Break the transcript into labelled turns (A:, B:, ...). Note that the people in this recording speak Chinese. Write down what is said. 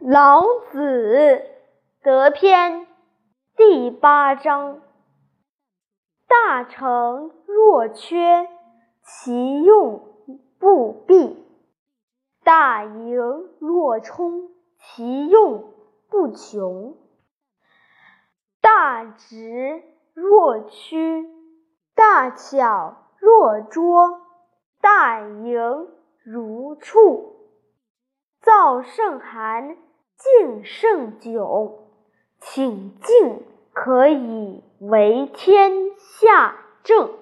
A: 老子德篇第八章：大成若缺，其用不弊；大盈若冲，其用不穷；大直若屈，大巧若拙，大盈如触。胜寒，静胜酒，请静可以为天下正。